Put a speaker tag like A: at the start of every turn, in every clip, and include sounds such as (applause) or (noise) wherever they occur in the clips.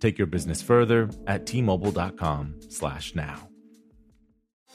A: Take your business further at t-mobile.com/now.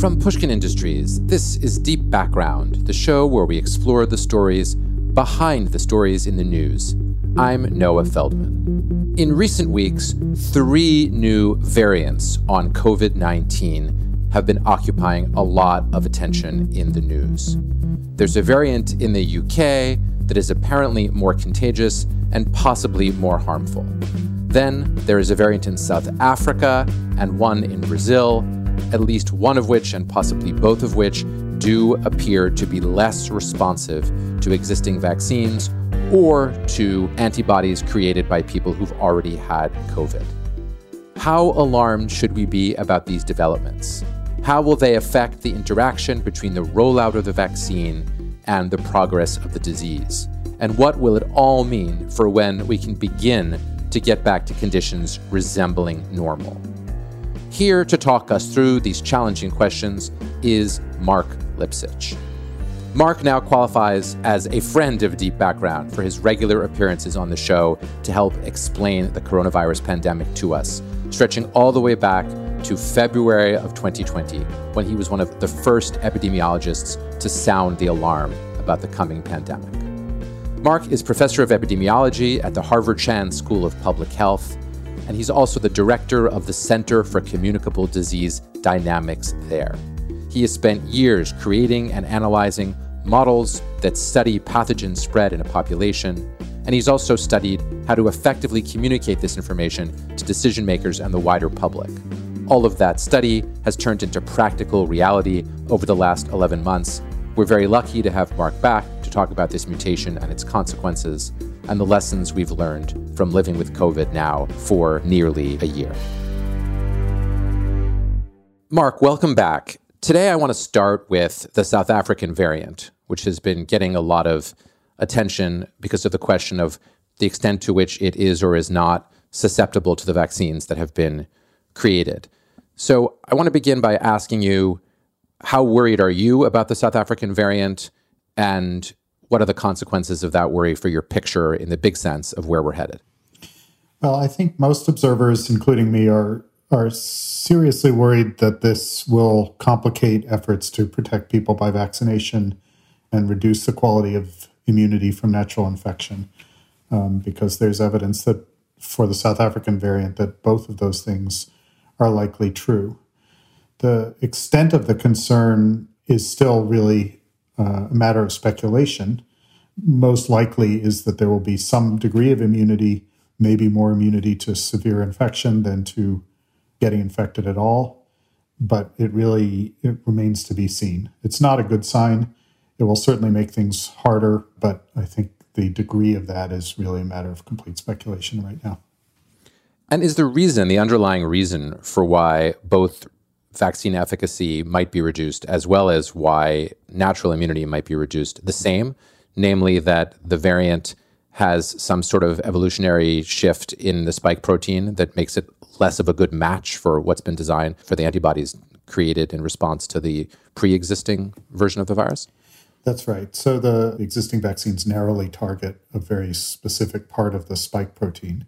B: From Pushkin Industries, this is Deep Background, the show where we explore the stories behind the stories in the news. I'm Noah Feldman. In recent weeks, three new variants on COVID 19 have been occupying a lot of attention in the news. There's a variant in the UK that is apparently more contagious and possibly more harmful. Then there is a variant in South Africa and one in Brazil at least one of which, and possibly both of which, do appear to be less responsive to existing vaccines or to antibodies created by people who've already had COVID. How alarmed should we be about these developments? How will they affect the interaction between the rollout of the vaccine and the progress of the disease? And what will it all mean for when we can begin to get back to conditions resembling normal? Here to talk us through these challenging questions is Mark Lipsitch. Mark now qualifies as a friend of Deep Background for his regular appearances on the show to help explain the coronavirus pandemic to us, stretching all the way back to February of 2020, when he was one of the first epidemiologists to sound the alarm about the coming pandemic. Mark is professor of epidemiology at the Harvard Chan School of Public Health and he's also the director of the Center for Communicable Disease Dynamics there. He has spent years creating and analyzing models that study pathogen spread in a population, and he's also studied how to effectively communicate this information to decision makers and the wider public. All of that study has turned into practical reality over the last 11 months. We're very lucky to have Mark back to talk about this mutation and its consequences and the lessons we've learned from living with COVID now for nearly a year. Mark, welcome back. Today, I want to start with the South African variant, which has been getting a lot of attention because of the question of the extent to which it is or is not susceptible to the vaccines that have been created. So, I want to begin by asking you how worried are you about the South African variant? And what are the consequences of that worry for your picture in the big sense of where we're headed?
C: Well, I think most observers, including me, are are seriously worried that this will complicate efforts to protect people by vaccination and reduce the quality of immunity from natural infection, um, because there's evidence that for the South African variant that both of those things are likely true. The extent of the concern is still really uh, a matter of speculation. Most likely is that there will be some degree of immunity, maybe more immunity to severe infection than to getting infected at all. But it really it remains to be seen. It's not a good sign. It will certainly make things harder, but I think the degree of that is really a matter of complete speculation right now.
B: And is the reason, the underlying reason for why both vaccine efficacy might be reduced as well as why natural immunity might be reduced the same? Namely, that the variant has some sort of evolutionary shift in the spike protein that makes it less of a good match for what's been designed for the antibodies created in response to the pre existing version of the virus?
C: That's right. So the existing vaccines narrowly target a very specific part of the spike protein,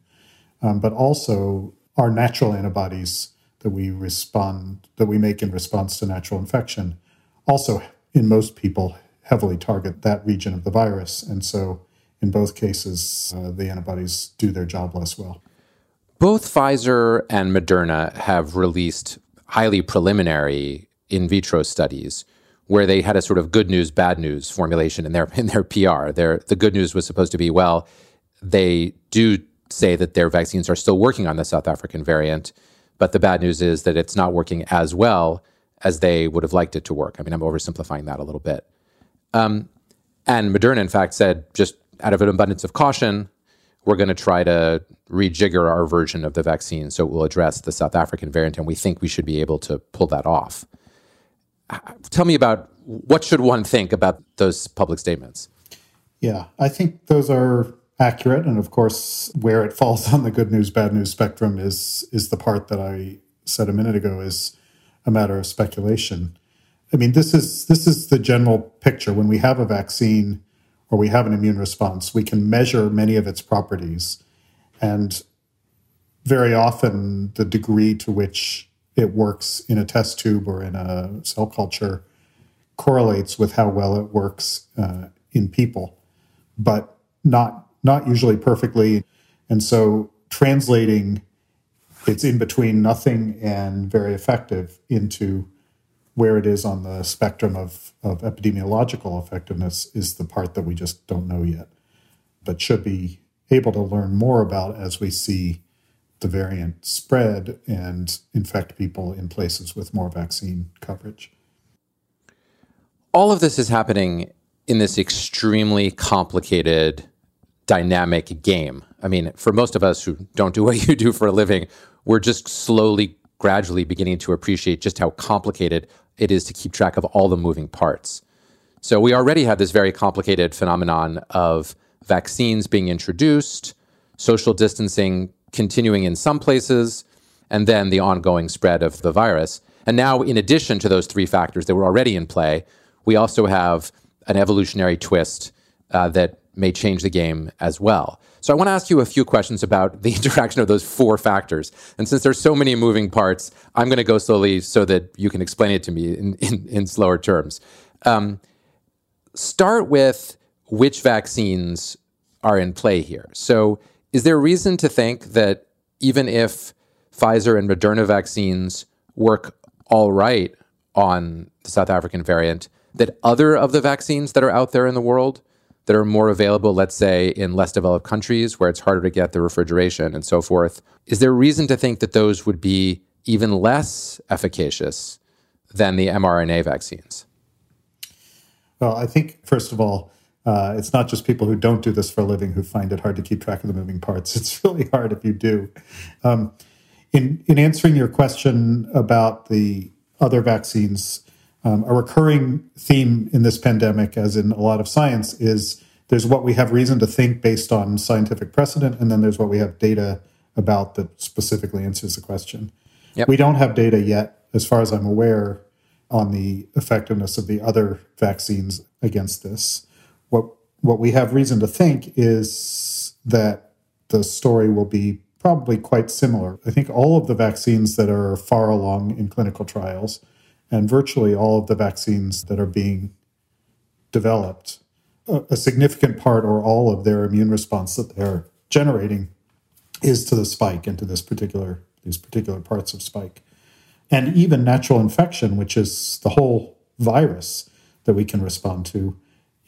C: um, but also our natural antibodies that we respond that we make in response to natural infection. Also in most people heavily target that region of the virus. And so in both cases uh, the antibodies do their job less well.
B: Both Pfizer and Moderna have released highly preliminary in vitro studies where they had a sort of good news, bad news formulation in their (laughs) in their PR. Their the good news was supposed to be, well, they do say that their vaccines are still working on the South African variant, but the bad news is that it's not working as well as they would have liked it to work. I mean, I'm oversimplifying that a little bit. Um, and Moderna, in fact, said just out of an abundance of caution, we're going to try to rejigger our version of the vaccine so it will address the South African variant, and we think we should be able to pull that off. Tell me about what should one think about those public statements?
C: Yeah, I think those are accurate, and of course, where it falls (laughs) on the good news bad news spectrum is is the part that I said a minute ago is a matter of speculation. I mean, this is this is the general picture. When we have a vaccine, or we have an immune response, we can measure many of its properties. And very often, the degree to which it works in a test tube or in a cell culture correlates with how well it works uh, in people, but not not usually perfectly. And so, translating it's in between nothing and very effective into where it is on the spectrum of, of epidemiological effectiveness is the part that we just don't know yet, but should be able to learn more about as we see the variant spread and infect people in places with more vaccine coverage.
B: All of this is happening in this extremely complicated, dynamic game. I mean, for most of us who don't do what you do for a living, we're just slowly, gradually beginning to appreciate just how complicated it is to keep track of all the moving parts. So we already have this very complicated phenomenon of vaccines being introduced, social distancing continuing in some places, and then the ongoing spread of the virus. And now, in addition to those three factors that were already in play, we also have an evolutionary twist uh, that may change the game as well. So I want to ask you a few questions about the (laughs) interaction of those four factors. And since there's so many moving parts, I'm going to go slowly so that you can explain it to me in, in, in slower terms. Um, start with which vaccines are in play here. So is there reason to think that even if Pfizer and Moderna vaccines work all right on the South African variant, that other of the vaccines that are out there in the world that are more available, let's say, in less developed countries where it's harder to get the refrigeration and so forth. Is there reason to think that those would be even less efficacious than the mRNA vaccines?
C: Well, I think, first of all, uh, it's not just people who don't do this for a living who find it hard to keep track of the moving parts. (laughs) It's really hard if you do. Um, in, in answering your question about the other vaccines, um, a recurring theme in this pandemic, as in a lot of science, is there's what we have reason to think based on scientific precedent, and then there's what we have data about that specifically answers the question. Yep. We don't have data yet, as far as I'm aware, on the effectiveness of the other vaccines against this. What what we have reason to think is that the story will be probably quite similar. I think all of the vaccines that are far along in clinical trials and virtually all of the vaccines that are being developed, a, significant part or all of their immune response that they're generating is to the spike and to this particular these particular parts of spike. And even natural infection, which is the whole virus that we can respond to,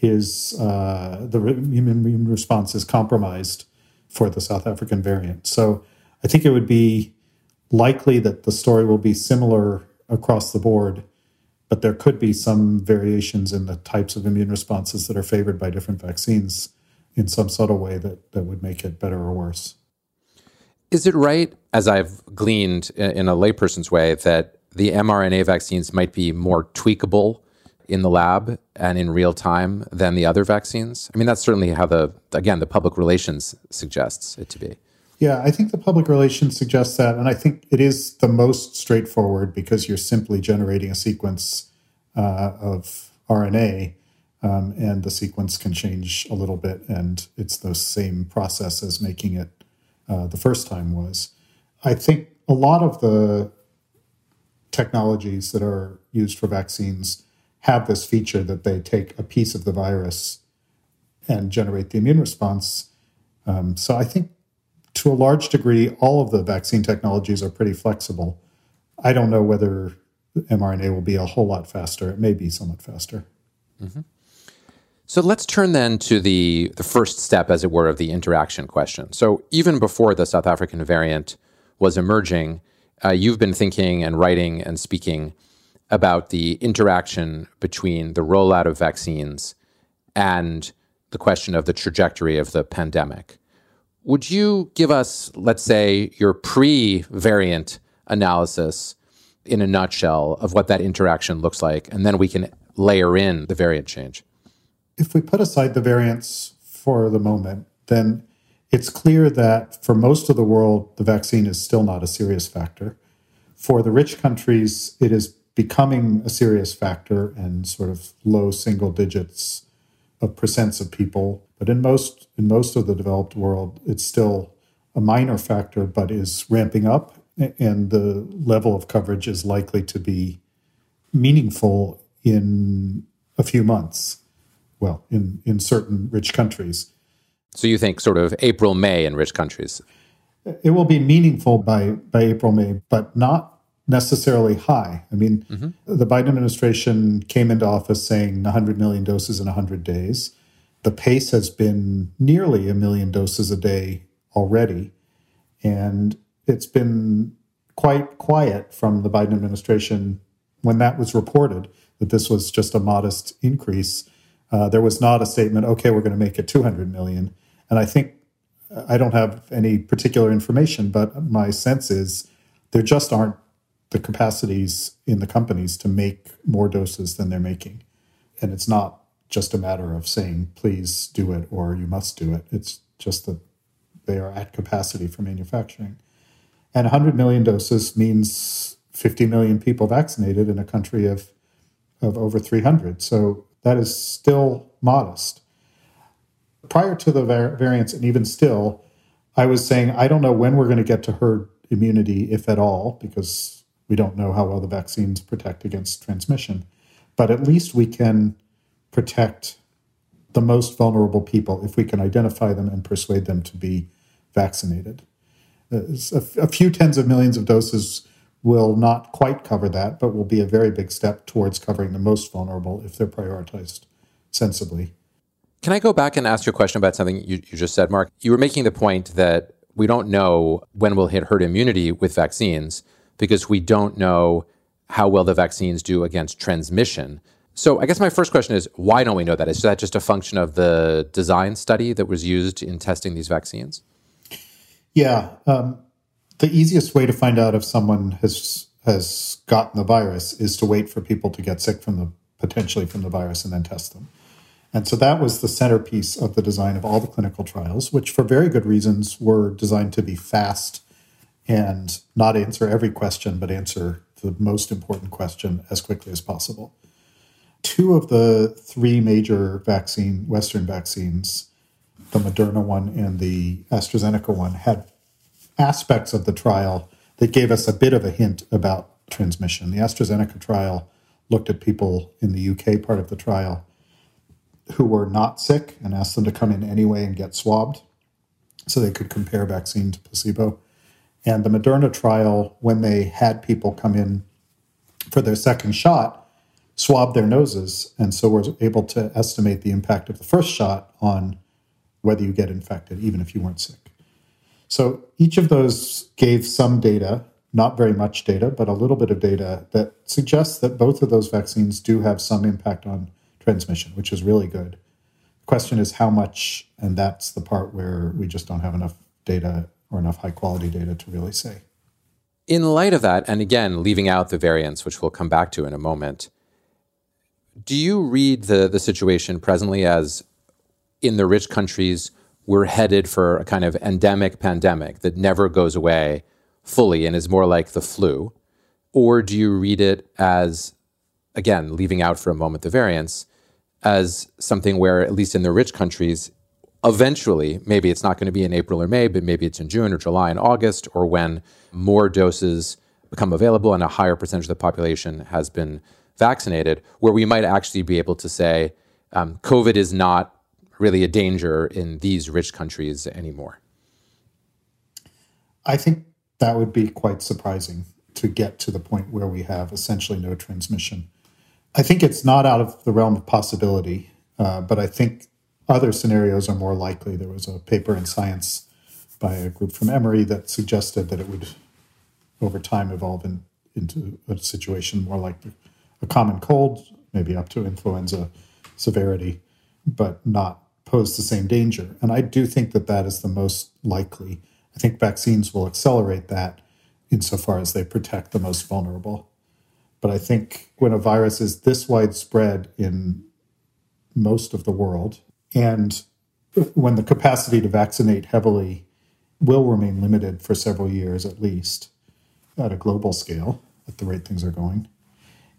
C: is uh, the immune response is compromised for the South African variant. So I think it would be likely that the story will be similar across the board, but there could be some variations in the types of immune responses that are favored by different vaccines in some subtle way that, that would make it better or worse.
B: Is it right as I've gleaned in a layperson's way, that the mRNA vaccines might be more tweakable in the lab and in real time than the other vaccines? I mean, that's certainly how the, again, the public relations suggests it to be.
C: Yeah, I think the public relations suggests that. And I think it is the most straightforward because you're simply generating a sequence uh, of RNA um, and the sequence can change a little bit. And it's the same process as making it uh, the first time was. I think a lot of the technologies that are used for vaccines have this feature that they take a piece of the virus and generate the immune response. Um, so I think to a large degree, all of the vaccine technologies are pretty flexible. I don't know whether mRNA will be a whole lot faster. It may be somewhat faster. Mm-hmm.
B: So let's turn then to the, the first step, as it were, of the interaction question. So even before the South African variant was emerging, uh, you've been thinking and writing and speaking about the interaction between the rollout of vaccines and the question of the trajectory of the pandemic. Would you give us, let's say, your pre variant analysis in a nutshell of what that interaction looks like? And then we can layer in the variant change.
C: If we put aside the variants for the moment, then it's clear that for most of the world, the vaccine is still not a serious factor. For the rich countries, it is becoming a serious factor and sort of low single digits of percents of people. But in most in most of the developed world, it's still a minor factor, but is ramping up, and the level of coverage is likely to be meaningful in a few months. Well, in in certain rich countries.
B: So you think sort of April May in rich countries?
C: It will be meaningful by by April May, but not necessarily high. I mean, mm-hmm. the Biden administration came into office saying 100 million doses in 100 days. The pace has been nearly a million doses a day already. And it's been quite quiet from the Biden administration when that was reported that this was just a modest increase. Uh, there was not a statement, okay, we're going to make it 200 million. And I think I don't have any particular information, but my sense is there just aren't the capacities in the companies to make more doses than they're making. And it's not just a matter of saying, please do it or you must do it. It's just that they are at capacity for manufacturing. And 100 million doses means 50 million people vaccinated in a country of, of over 300. So that is still modest. Prior to the var- variants, and even still, I was saying, I don't know when we're going to get to herd immunity, if at all, because we don't know how well the vaccines protect against transmission, but at least we can protect the most vulnerable people if we can identify them and persuade them to be vaccinated. Uh, a few tens of millions of doses will not quite cover that, but will be a very big step towards covering the most vulnerable if they're prioritized sensibly.
B: Can I go back and ask you a question about something you, you just said, Mark? You were making the point that we don't know when we'll hit herd immunity with vaccines because we don't know how well the vaccines do against transmission. So I guess my first question is why don't we know that? Is that just a function of the design study that was used in testing these vaccines?
C: Yeah, um, the easiest way to find out if someone has has gotten the virus is to wait for people to get sick from the potentially from the virus and then test them. And so that was the centerpiece of the design of all the clinical trials, which for very good reasons were designed to be fast and not answer every question, but answer the most important question as quickly as possible. Two of the three major vaccine, Western vaccines, the Moderna one and the AstraZeneca one, had aspects of the trial that gave us a bit of a hint about transmission. The AstraZeneca trial looked at people in the UK part of the trial who were not sick and asked them to come in anyway and get swabbed so they could compare vaccine to placebo. And the Moderna trial, when they had people come in for their second shot, swabbed their noses. And so we're able to estimate the impact of the first shot on whether you get infected, even if you weren't sick. So each of those gave some data, not very much data, but a little bit of data that suggests that both of those vaccines do have some impact on transmission, which is really good. The question is how much, and that's the part where we just don't have enough data or enough high quality data to really say.
B: In light of that, and again, leaving out the variants, which we'll come back to in a moment, do you read the, the situation presently as in the rich countries, we're headed for a kind of endemic pandemic that never goes away fully and is more like the flu? Or do you read it as, again, leaving out for a moment the variants, as something where, at least in the rich countries, eventually, maybe it's not going to be in April or May, but maybe it's in June or July and August, or when more doses become available and a higher percentage of the population has been vaccinated, where we might actually be able to say um, COVID is not really a danger in these rich countries anymore?
C: I think that would be quite surprising to get to the point where we have essentially no transmission. I think it's not out of the realm of possibility, uh, but I think other scenarios are more likely. There was a paper in Science by a group from Emory that suggested that it would, over time, evolve in, into a situation more like a common cold, maybe up to influenza severity, but not pose the same danger. And I do think that that is the most likely. I think vaccines will accelerate that insofar as they protect the most vulnerable. But I think when a virus is this widespread in most of the world, and when the capacity to vaccinate heavily will remain limited for several years at least at a global scale at the rate things are going.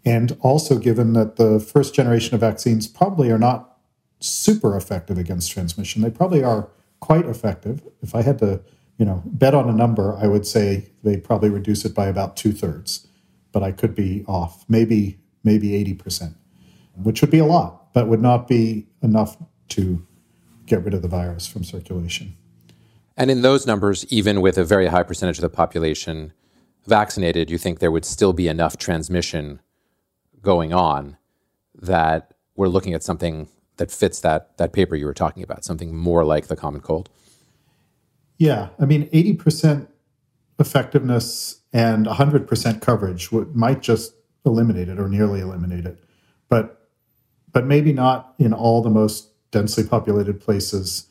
C: And also, given that the first generation of vaccines probably are not super effective against transmission, they probably are quite effective. If I had to, you know, bet on a number, I would say they probably reduce it by about two thirds, but I could be off, maybe maybe eighty percent, which would be a lot, but would not be enough to get rid of the virus from circulation.
B: And in those numbers, even with a very high percentage of the population vaccinated, you think there would still be enough transmission going on that we're looking at something that fits that that paper you were talking about, something more like the common cold.
C: Yeah, I mean, eighty percent effectiveness and hundred percent coverage would, might just eliminate it or nearly eliminate it, but but maybe not in all the most densely populated places,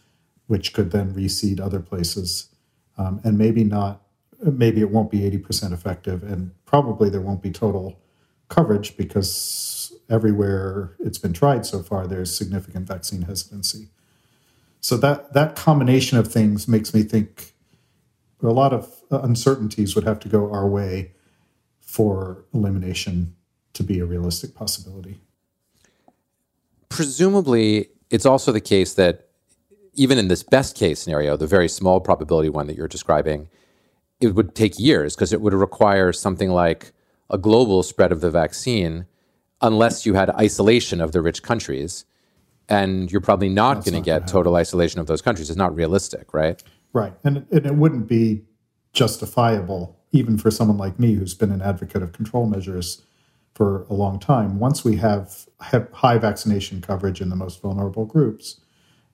C: which could then reseed other places, um, and maybe not. Maybe it won't be eighty percent effective, and probably there won't be total coverage because everywhere it's been tried so far, there's significant vaccine hesitancy. So that that combination of things makes me think a lot of uncertainties would have to go our way for elimination to be a realistic possibility.
B: Presumably, it's also the case that even in this best case scenario, the very small probability one that you're describing, it would take years because it would require something like a global spread of the vaccine unless you had isolation of the rich countries. And you're probably not going to get total isolation of those countries. It's not realistic, right?
C: Right. And, and it wouldn't be justifiable, even for someone like me who's been an advocate of control measures for a long time. Once we have, high vaccination coverage in the most vulnerable groups,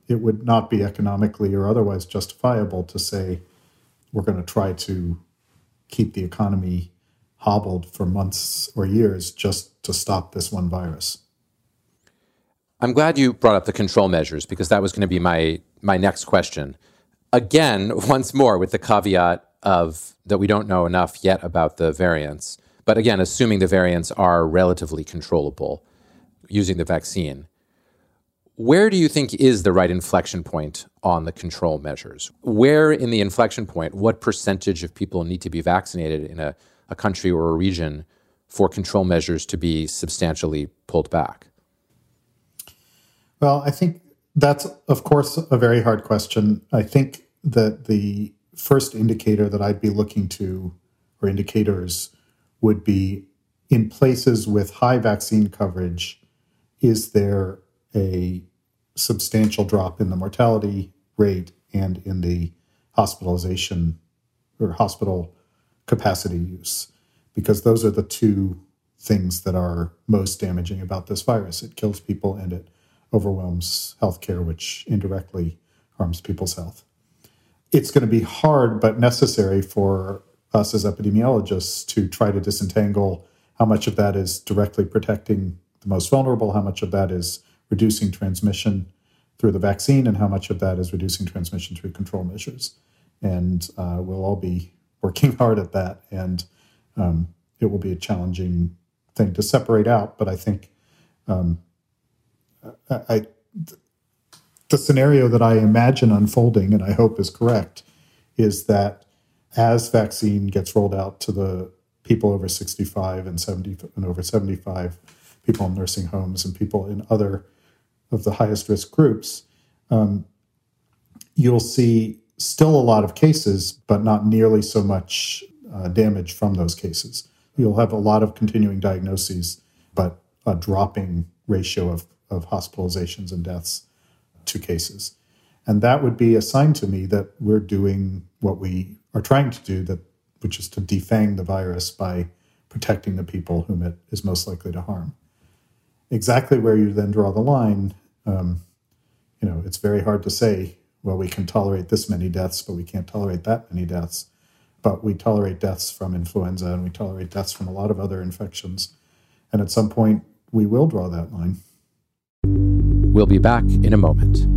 C: it would not be economically or otherwise justifiable to say we're going to try to keep the economy hobbled for months or years just to stop this one virus.
B: I'm glad you brought up the control measures because that was going to be my my next question. Again, (laughs) once more with the caveat of that we don't know enough yet about the variants, but again, assuming the variants are relatively controllable using the vaccine. Where do you think is the right inflection point on the control measures? Where in the inflection point, what percentage of people need to be vaccinated in a a country or a region for control measures to be substantially pulled back?
C: Well, I think that's, of course, a very hard question. I think that the first indicator that I'd be looking to, or indicators, would be in places with high vaccine coverage, is there a substantial drop in the mortality rate and in the hospitalization or hospital capacity use, because those are the two things that are most damaging about this virus. It kills people and it overwhelms healthcare, which indirectly harms people's health. It's going to be hard but necessary for us as epidemiologists to try to disentangle how much of that is directly protecting the most vulnerable, how much of that is reducing transmission through the vaccine, and how much of that is reducing transmission through control measures. and uh, we'll all be working (laughs) hard at that. And um, it will be a challenging thing to separate out. But I think um, I, I, the scenario that I imagine unfolding, and I hope is correct, is that as vaccine gets rolled out to the people over 65 and 70 and over 75, people in nursing homes and people in other of the highest risk groups, um, you'll see still a lot of cases, but not nearly so much uh, damage from those cases. You'll have a lot of continuing diagnoses, but a dropping ratio of, of hospitalizations and deaths to cases. And that would be a sign to me that we're doing what we are trying to do, that which is to defang the virus by protecting the people whom it is most likely to harm. Exactly where you then draw the line, um, you know, it's very hard to say. Well, we can tolerate this many deaths, but we can't tolerate that many deaths. But we tolerate deaths from influenza, and we tolerate deaths from a lot of other infections. And at some point, we will draw that line.
B: We'll be back in a moment.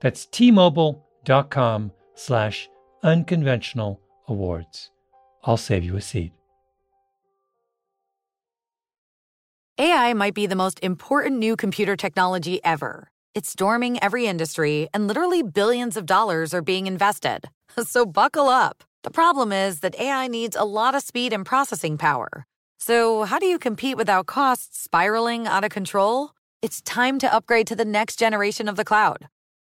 D: that's tmobile.com slash unconventional awards. I'll save you a seat.
E: AI might be the most important new computer technology ever. It's storming every industry, and literally billions of dollars are being invested. (laughs) So buckle up. The problem is that AI needs a lot of speed and processing power. So, how do you compete without costs spiraling out of control? It's time to upgrade to the next generation of the cloud.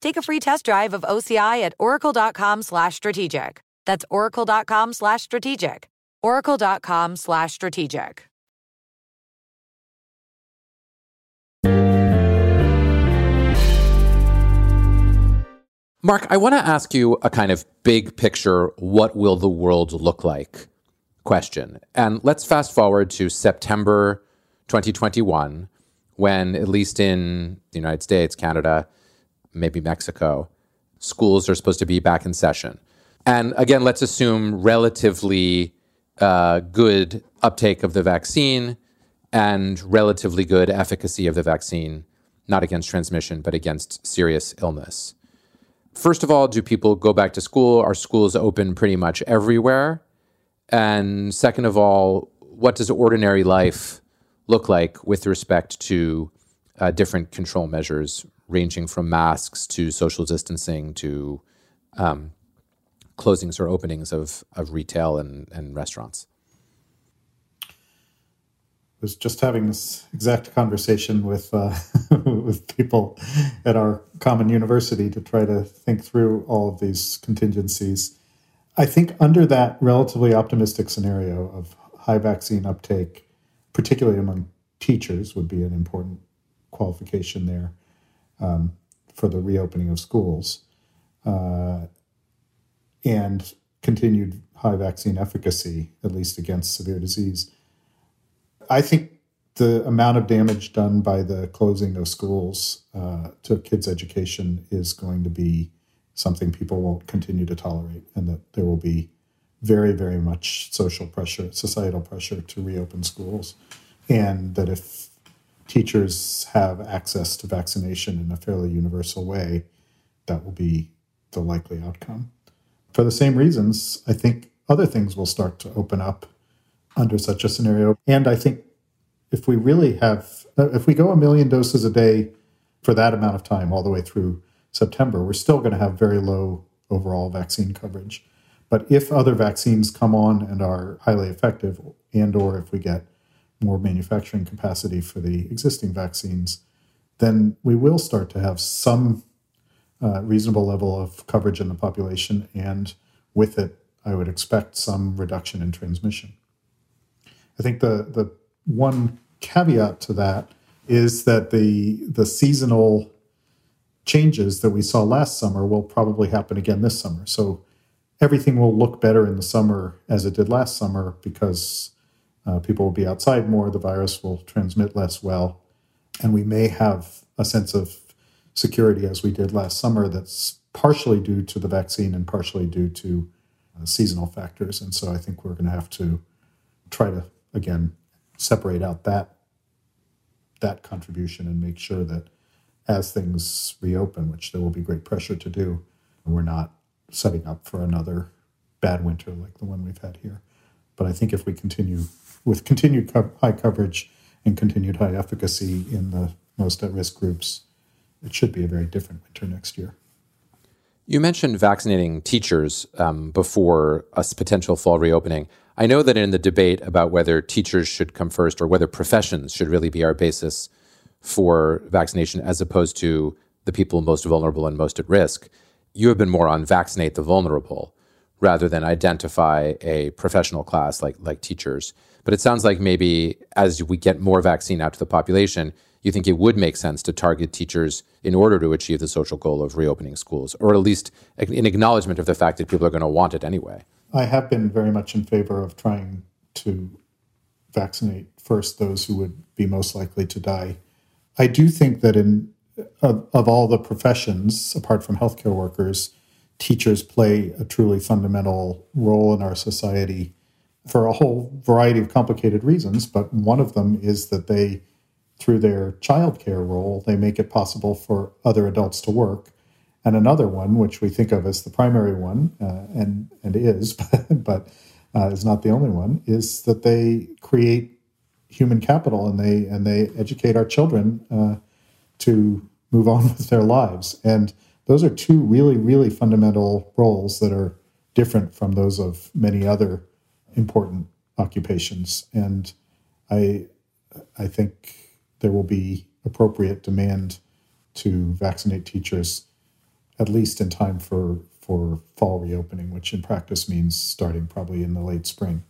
E: take a free test drive of OCI at oracle.com slash strategic. That's oracle.com slash strategic. oracle.com slash strategic.
B: Mark, I want to ask you a kind of big picture, what will the world look like question. And let's fast forward to September 2021, when, at least in the United States, Canada, maybe Mexico, schools are supposed to be back in session. And again, let's assume relatively uh, good uptake of the vaccine and relatively good efficacy of the vaccine, not against transmission, but against serious illness. First of all, do people go back to school? Are schools open pretty much everywhere? And second of all, what does ordinary life look like with respect to uh, different control measures, ranging from masks to social distancing to um, closings or openings of, of retail and, and restaurants?
C: was just having this exact conversation with uh, (laughs) with people at our common university to try to think through all of these contingencies. I think under that relatively optimistic scenario of high vaccine uptake, particularly among teachers, would be an important qualification there um, for the reopening of schools, uh, and continued high vaccine efficacy, at least against severe disease. I think the amount of damage done by the closing of schools uh, to kids' education is going to be something people won't continue to tolerate, and that there will be very, very much social pressure, societal pressure to reopen schools, and that if teachers have access to vaccination in a fairly universal way, that will be the likely outcome. For the same reasons, I think other things will start to open up under such a scenario. And I think if we really have, uh, if we go a million doses a day for that amount of time, all the way through September, we're still going to have very low overall vaccine coverage. But if other vaccines come on and are highly effective, and or if we get more manufacturing capacity for the existing vaccines, then we will start to have some uh, reasonable level of coverage in the population, and with it, I would expect some reduction in transmission. I think the the one caveat to that is that the the seasonal changes that we saw last summer will probably happen again this summer. So everything will look better in the summer as it did last summer because uh, people will be outside more, the virus will transmit less well, and we may have a sense of security as we did last summer that's partially due to the vaccine and partially due to uh, seasonal factors. And so I think we're going to have to try to, again, separate out that that contribution and make sure that as things reopen, which there will be great pressure to do, we're not setting up for another bad winter like the one we've had here. But I think if we continue with continued co- high coverage and continued high efficacy in the most at risk groups, it should be a very different winter next year.
B: You mentioned vaccinating teachers um, before a potential fall reopening. I know that in the debate about whether teachers should come first or whether professions should really be our basis for vaccination as opposed to the people most vulnerable and most at risk, you have been more on vaccinate the vulnerable rather than identify a professional class like like teachers. But it sounds like maybe as we get more vaccine out to the population, you think it would make sense to target teachers in order to achieve the social goal of reopening schools, or at least in acknowledgement of the fact that people are going to want it anyway.
C: I have been very much in favor of trying to vaccinate first those who would be most likely to die. I do think that in of, of all the professions, apart from healthcare workers, teachers play a truly fundamental role in our society for a whole variety of complicated reasons. But one of them is that they through their childcare role, they make it possible for other adults to work. And another one, which we think of as the primary one, uh, and and is, (laughs) but uh, is not the only one, is that they create human capital and they and they educate our children uh, to move on (laughs) with their lives. And those are two really really fundamental roles that are different from those of many other important occupations. And I, I think there will be appropriate demand to vaccinate teachers at least in time for, for fall reopening, which in practice means starting probably in the late spring.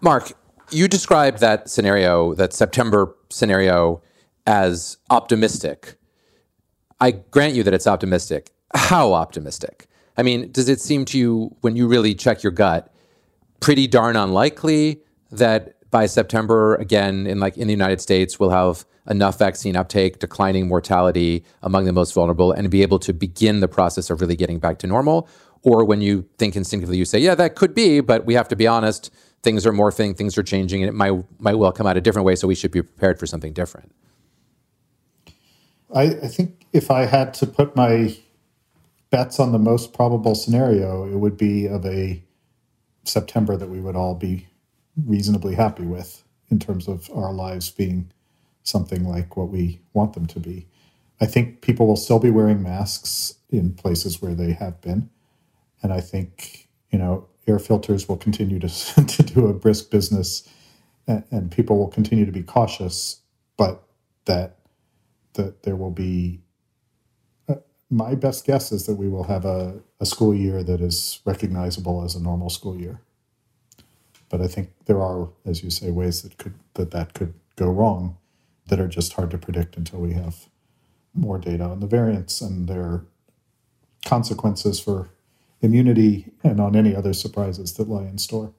B: Mark, you described that scenario, that September scenario, as optimistic. I grant you that it's optimistic. How optimistic? I mean, does it seem to you, when you really check your gut, pretty darn unlikely that by September, again, in like in the United States, we'll have enough vaccine uptake, declining mortality among the most vulnerable, and be able to begin the process of really getting back to normal? Or when you think instinctively, you say, yeah, that could be, but we have to be honest, things are morphing, things are changing, and it might might well come out a different way, so we should be prepared for something different.
C: I, I think if I had to put my bets on the most probable scenario, it would be of a September that we would all be reasonably happy with in terms of our lives being something like what we want them to be. I think people will still be wearing masks in places where they have been. And I think, you know, air filters will continue to, (laughs) to do a brisk business and, and people will continue to be cautious, but that that there will be my best guess is that we will have a, a school year that is recognizable as a normal school year. But I think there are, as you say, ways that could that that could go wrong that are just hard to predict until we have more data on the variants and their consequences for immunity and on any other surprises that lie in store.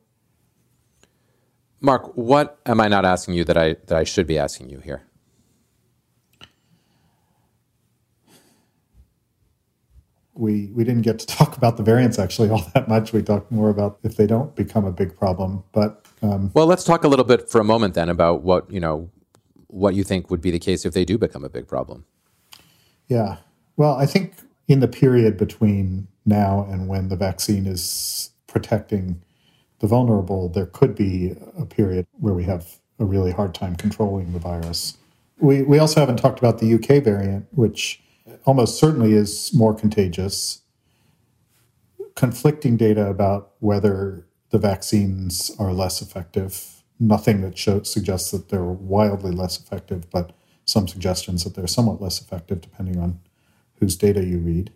B: Mark, what am I not asking you that I that I should be asking you here?
C: We we didn't get to (laughs) talk about the variants actually all that much. We talked more about if they don't become a big problem. But
B: um, well, let's talk a little bit for a moment then about what you know what you think would be the case if they do become a big problem.
C: Yeah. Well, I think in the period between now and when the vaccine is protecting the vulnerable, there could be a period where we have a really hard time controlling the virus. We we also haven't talked about the UK variant, which almost certainly is more contagious. Conflicting data about whether the vaccines are less effective. Nothing that show, suggests that they're wildly less effective, but some suggestions that they're somewhat less effective depending on whose data you read.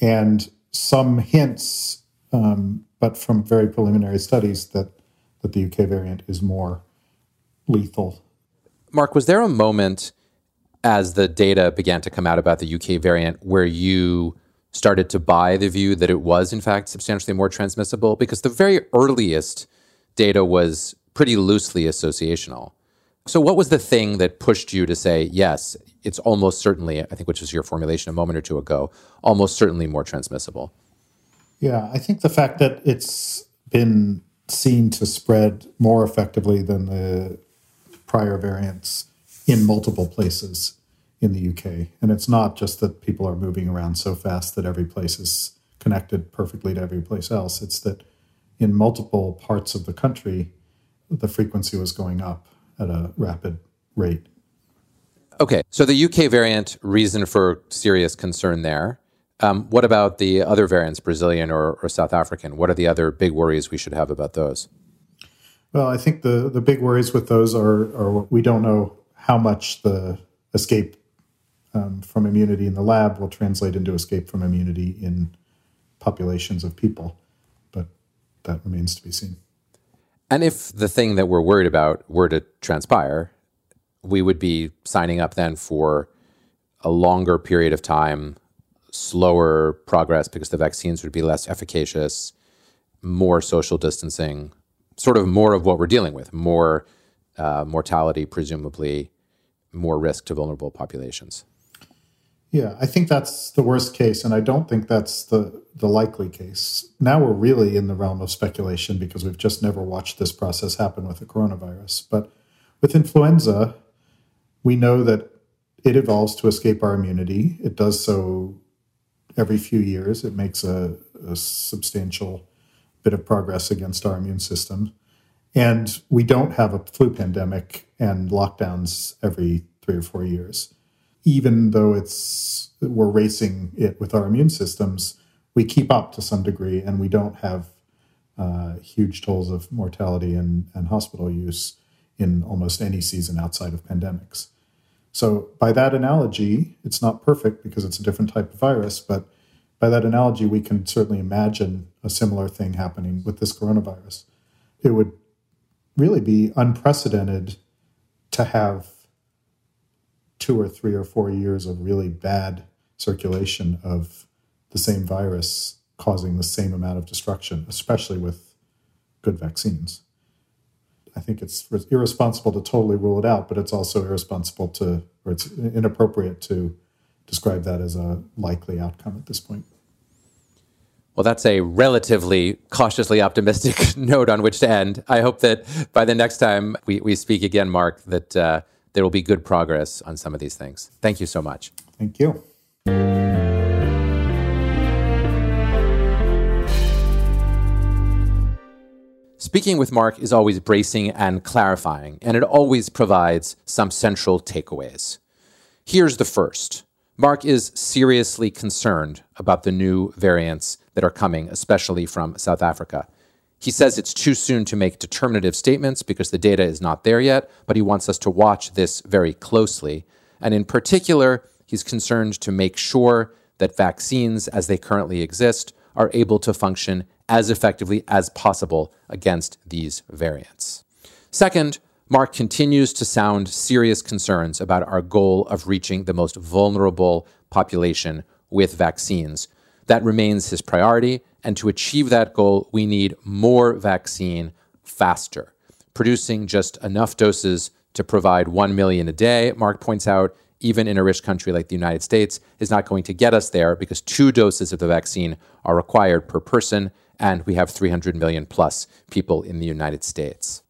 C: And some hints, um, but from very preliminary studies, that, that the UK variant is more lethal.
B: Mark, was there a moment as the data began to come out about the UK variant where you started to buy the view that it was, in fact, substantially more transmissible? Because the very earliest data was pretty loosely associational. So, what was the thing that pushed you to say, yes, it's almost certainly, I think, which was your formulation a moment or two ago, almost certainly more transmissible?
C: Yeah, I think the fact that it's been seen to spread more effectively than the prior variants in multiple places in the UK. And it's not just that people are moving around so fast that every place is connected perfectly to every place else. It's that in multiple parts of the country, the frequency was going up at a rapid rate.
B: Okay, so the UK variant, reason for serious concern there. Um, what about the other variants, Brazilian or, or South African? What are the other big worries we should have about those?
C: Well, I think the, the big worries with those are, are we don't know how much the escape um, from immunity in the lab will translate into escape from immunity in populations of people. But that remains to be seen.
B: And if the thing that we're worried about were to transpire, we would be signing up then for a longer period of time, slower progress because the vaccines would be less efficacious, more social distancing, sort of more of what we're dealing with, more uh, mortality, presumably, more risk to vulnerable populations.
C: Yeah, I think that's the worst case, and I don't think that's the the likely case. Now we're really in the realm of speculation because we've just never watched this process happen with the coronavirus. But with influenza, we know that it evolves to escape our immunity. It does so every few years. It makes a, a substantial bit of progress against our immune system. And we don't have a flu pandemic and lockdowns every three or four years. Even though it's we're racing it with our immune systems, we keep up to some degree and we don't have uh, huge tolls of mortality and, and hospital use in almost any season outside of pandemics. So, by that analogy, it's not perfect because it's a different type of virus, but by that analogy, we can certainly imagine a similar thing happening with this coronavirus. It would really be unprecedented to have two or three or four years of really bad circulation of the same virus causing the same amount of destruction, especially with good vaccines. I think it's irresponsible to totally rule it out, but it's also irresponsible to, or it's inappropriate to describe that as a likely outcome at this point.
B: Well, that's a relatively cautiously optimistic (laughs) note on which to end. I hope that by the next time we, we speak again, Mark, that uh, there will be good progress on some of these things. Thank you so much.
C: Thank you.
B: Speaking with Mark is always bracing and clarifying, and it always provides some central takeaways. Here's the first Mark is seriously concerned about the new variants that are coming, especially from South Africa. He says it's too soon to make determinative statements because the data is not there yet, but he wants us to watch this very closely. And in particular, he's concerned to make sure that vaccines, as they currently exist, are able to function as effectively as possible against these variants. Second, Mark continues to sound serious concerns about our goal of reaching the most vulnerable population with vaccines. That remains his priority, and to achieve that goal, we need more vaccine faster. Producing just enough doses to provide 1 million a day, Mark points out, even in a rich country like the United States, is not going to get us there because two doses of the vaccine are required per person, and we have 300 million plus people in the United States.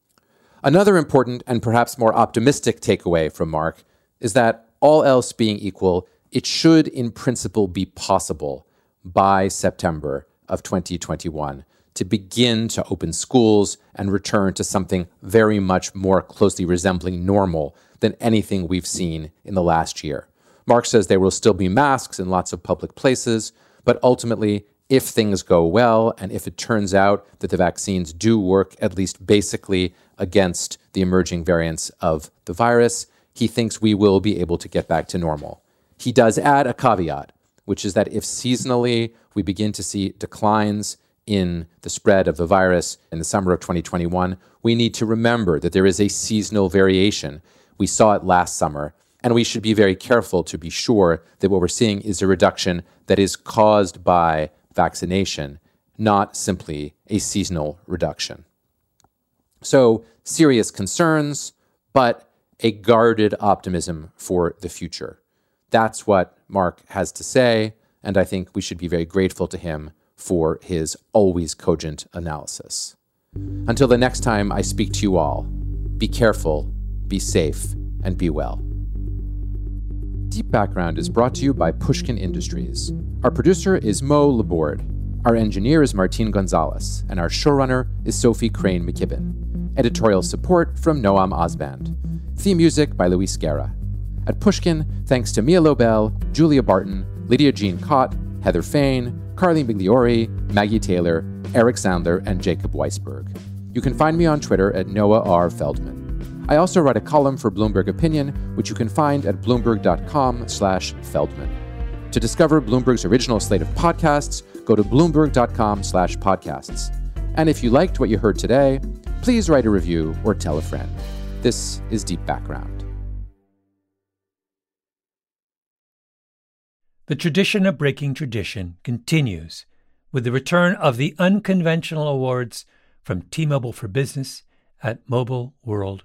B: Another important and perhaps more optimistic takeaway from Mark is that all else being equal, it should in principle be possible by September of 2021 to begin to open schools and return to something very much more closely resembling normal than anything we've seen in the last year. Mark says there will still be masks in lots of public places, but ultimately, if things go well and if it turns out that the vaccines do work at least basically against the emerging variants of the virus, he thinks we will be able to get back to normal. He does add a caveat, which is that if seasonally we begin to see declines in the spread of the virus in the summer of 2021, we need to remember that there is a seasonal variation. We saw it last summer, and we should be very careful to be sure that what we're seeing is a reduction that is caused by vaccination, not simply a seasonal reduction. So, serious concerns, but a guarded optimism for the future. That's what Mark has to say, and I think we should be very grateful to him for his always cogent analysis. Until the next time I speak to you all, be careful, be safe, and be well. Deep Background is brought to you by Pushkin Industries. Our producer is Mo Laborde. Our engineer is Martin Gonzalez, and our showrunner is Sophie Crane McKibben. Editorial support from Noam Osband. Theme music by Luis Guerra. At Pushkin, thanks to Mia Lobel, Julia Barton, Lydia Jean Kott, Heather Fain, Carly Migliori, Maggie Taylor, Eric Sandler, and Jacob Weisberg. You can find me on Twitter at Noah R. Feldman. I also write a column for Bloomberg Opinion, which you can find at bloomberg.com/feldman. To discover Bloomberg's original slate of podcasts, go to bloomberg.com/podcasts. And if you liked what you heard today, please write a review or tell a friend. This is Deep Background.
D: The tradition of breaking tradition continues with the return of the unconventional awards from T Mobile for Business at Mobile World